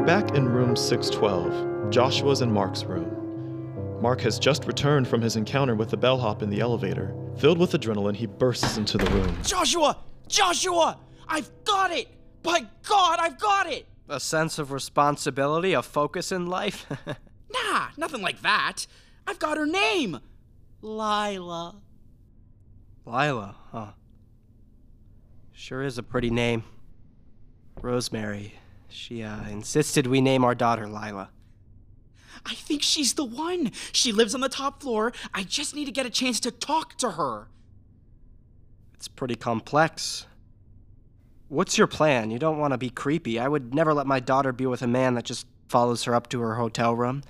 We're back in room 612, Joshua's and Mark's room. Mark has just returned from his encounter with the bellhop in the elevator. Filled with adrenaline, he bursts into the room. Joshua! Joshua! I've got it! By God, I've got it! A sense of responsibility, a focus in life? Nah, nothing like that. I've got her name! Lyla. Lyla, huh? Sure is a pretty name. Rosemary. She uh, insisted we name our daughter Lyla. I think she's the one. She lives on the top floor. I just need to get a chance to talk to her. It's pretty complex. What's your plan? You don't want to be creepy. I would never let my daughter be with a man that just follows her up to her hotel room.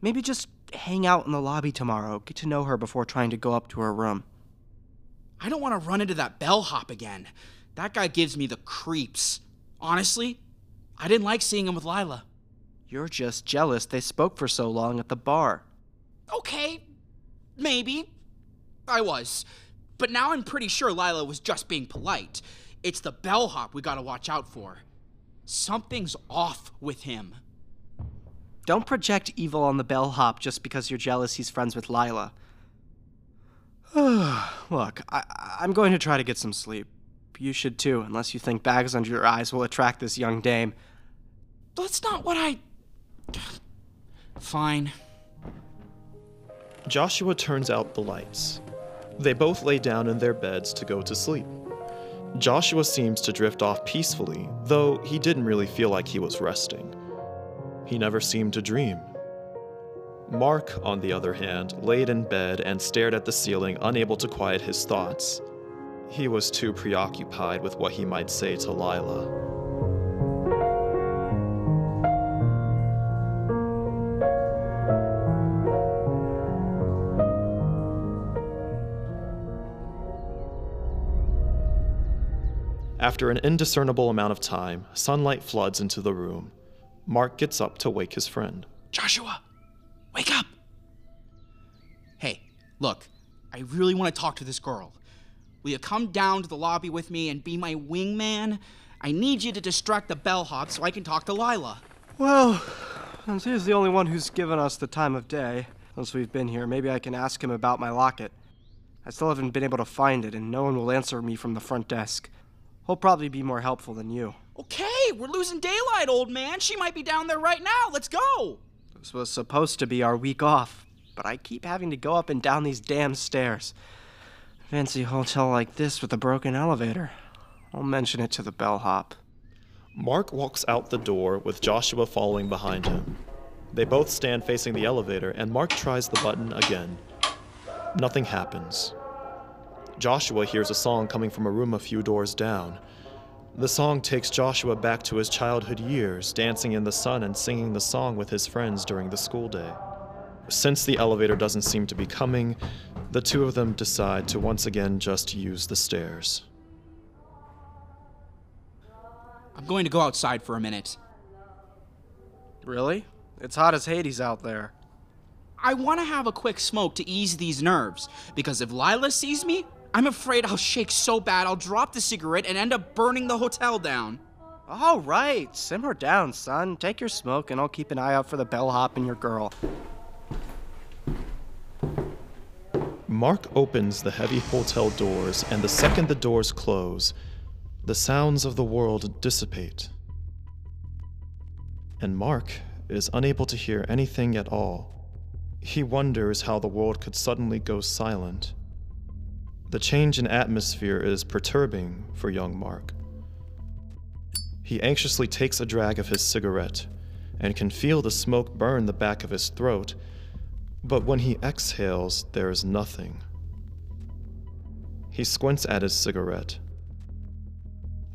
Maybe just hang out in the lobby tomorrow, get to know her before trying to go up to her room. I don't want to run into that bellhop again. That guy gives me the creeps. Honestly, I didn't like seeing him with Lyla. You're just jealous they spoke for so long at the bar. Okay, maybe. I was. But now I'm pretty sure Lyla was just being polite. It's the bellhop we gotta watch out for. Something's off with him. Don't project evil on the bellhop just because you're jealous he's friends with Lyla. Look, I, I'm going to try to get some sleep. You should too, unless you think bags under your eyes will attract this young dame. That's not what I. Fine. Joshua turns out the lights. They both lay down in their beds to go to sleep. Joshua seems to drift off peacefully, though he didn't really feel like he was resting. He never seemed to dream. Mark, on the other hand, laid in bed and stared at the ceiling, unable to quiet his thoughts. He was too preoccupied with what he might say to Lyla. After an indiscernible amount of time, sunlight floods into the room. Mark gets up to wake his friend. Joshua, wake up! Hey, look, I really want to talk to this girl. Will you come down to the lobby with me and be my wingman? I need you to distract the bellhop so I can talk to Lyla. Well, since he's the only one who's given us the time of day since we've been here, maybe I can ask him about my locket. I still haven't been able to find it, and no one will answer me from the front desk. He'll probably be more helpful than you. Okay, we're losing daylight, old man. She might be down there right now. Let's go. This was supposed to be our week off, but I keep having to go up and down these damn stairs. Fancy hotel like this with a broken elevator. I'll mention it to the bellhop. Mark walks out the door with Joshua following behind him. They both stand facing the elevator, and Mark tries the button again. Nothing happens. Joshua hears a song coming from a room a few doors down. The song takes Joshua back to his childhood years, dancing in the sun and singing the song with his friends during the school day. Since the elevator doesn't seem to be coming, the two of them decide to once again just use the stairs. I'm going to go outside for a minute. Really? It's hot as Hades out there. I want to have a quick smoke to ease these nerves, because if Lyla sees me, I'm afraid I'll shake so bad I'll drop the cigarette and end up burning the hotel down. All right, simmer down, son. Take your smoke, and I'll keep an eye out for the bellhop and your girl. Mark opens the heavy hotel doors, and the second the doors close, the sounds of the world dissipate. And Mark is unable to hear anything at all. He wonders how the world could suddenly go silent. The change in atmosphere is perturbing for young Mark. He anxiously takes a drag of his cigarette and can feel the smoke burn the back of his throat, but when he exhales, there is nothing. He squints at his cigarette,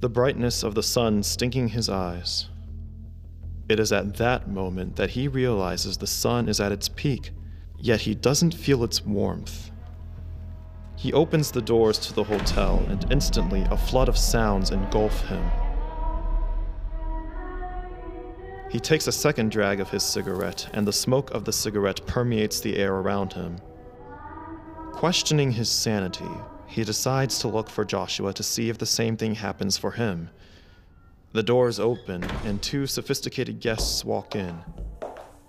the brightness of the sun stinking his eyes. It is at that moment that he realizes the sun is at its peak, yet he doesn't feel its warmth. He opens the doors to the hotel, and instantly a flood of sounds engulf him. He takes a second drag of his cigarette, and the smoke of the cigarette permeates the air around him. Questioning his sanity, he decides to look for Joshua to see if the same thing happens for him. The doors open, and two sophisticated guests walk in.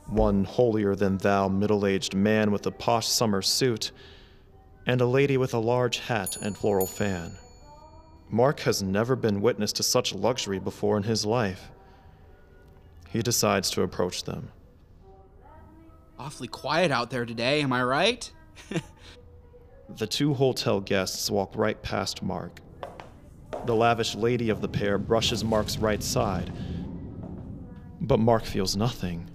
One holier than thou middle aged man with a posh summer suit, and a lady with a large hat and floral fan. Mark has never been witness to such luxury before in his life. He decides to approach them. Awfully quiet out there today, am I right? The two hotel guests walk right past Mark. The lavish lady of the pair brushes Mark's right side, but Mark feels nothing.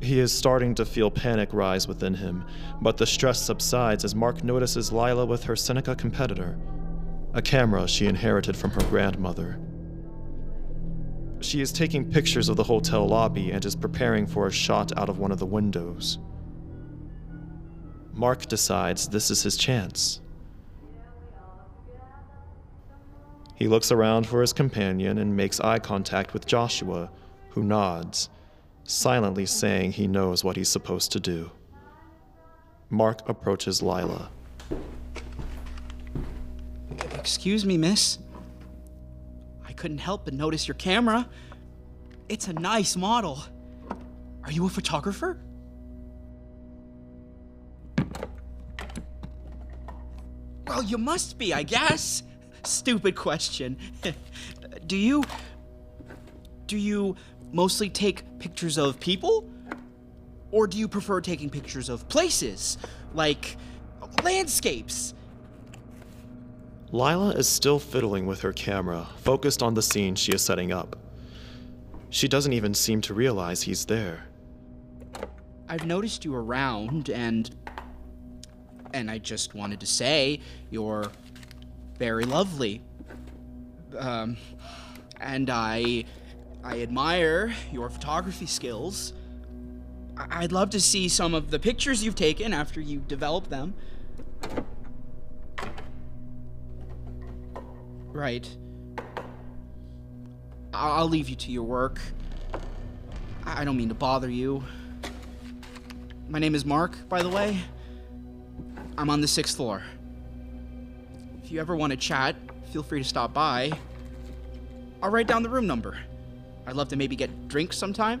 He is starting to feel panic rise within him, but the stress subsides as Mark notices Lyla with her Seneca competitor, a camera she inherited from her grandmother. She is taking pictures of the hotel lobby and is preparing for a shot out of one of the windows. Mark decides this is his chance. He looks around for his companion and makes eye contact with Joshua, who nods, silently saying he knows what he's supposed to do. Mark approaches Lyla. Excuse me, miss. I couldn't help but notice your camera. It's a nice model. Are you a photographer? Well, you must be, I guess. Stupid question. do you. Do you mostly take pictures of people? Or do you prefer taking pictures of places? Like landscapes? Lyla is still fiddling with her camera, focused on the scene she is setting up. She doesn't even seem to realize he's there. I've noticed you around, and. And I just wanted to say, you're very lovely. Um, and I. I admire your photography skills. I'd love to see some of the pictures you've taken after you develop them. Right. I'll leave you to your work. I don't mean to bother you. My name is Mark, by the way. I'm on the sixth floor. If you ever want to chat, feel free to stop by. I'll write down the room number. I'd love to maybe get drinks sometime.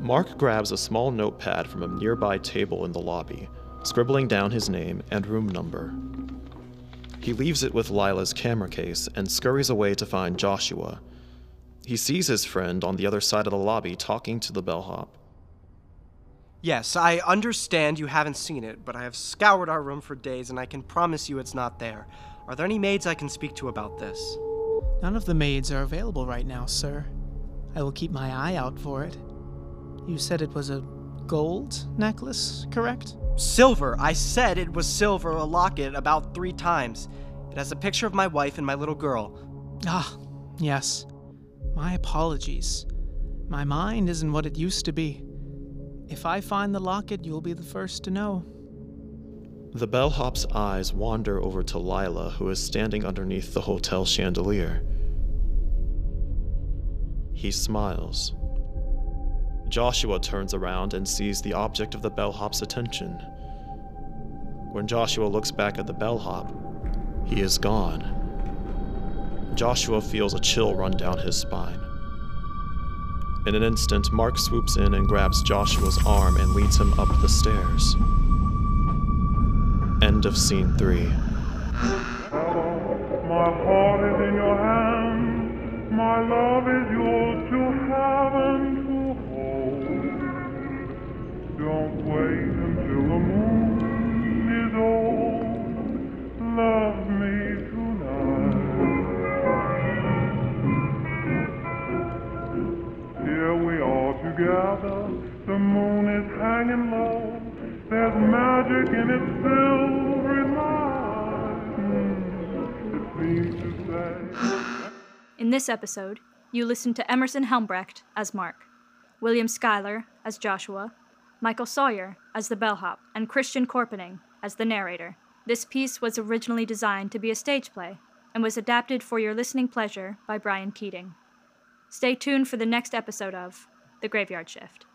Mark grabs a small notepad from a nearby table in the lobby, scribbling down his name and room number. He leaves it with Lyla's camera case and scurries away to find Joshua. He sees his friend on the other side of the lobby talking to the bellhop. Yes, I understand you haven't seen it, but I have scoured our room for days and I can promise you it's not there. Are there any maids I can speak to about this? None of the maids are available right now, sir. I will keep my eye out for it. You said it was a gold necklace, correct? Silver! I said it was silver, a locket, about three times. It has a picture of my wife and my little girl. Ah, yes. My apologies. My mind isn't what it used to be. If I find the locket, you'll be the first to know. The bellhop's eyes wander over to Lyla, who is standing underneath the hotel chandelier. He smiles. Joshua turns around and sees the object of the bellhop's attention. When Joshua looks back at the bellhop, he is gone. Joshua feels a chill run down his spine. In an instant, Mark swoops in and grabs Joshua's arm and leads him up the stairs. End of scene three. My heart is in your hand. My love is yours In this episode, you listen to Emerson Helmbrecht as Mark, William Schuyler as Joshua, Michael Sawyer as the bellhop, and Christian Korpening as the narrator. This piece was originally designed to be a stage play and was adapted for your listening pleasure by Brian Keating. Stay tuned for the next episode of The Graveyard Shift.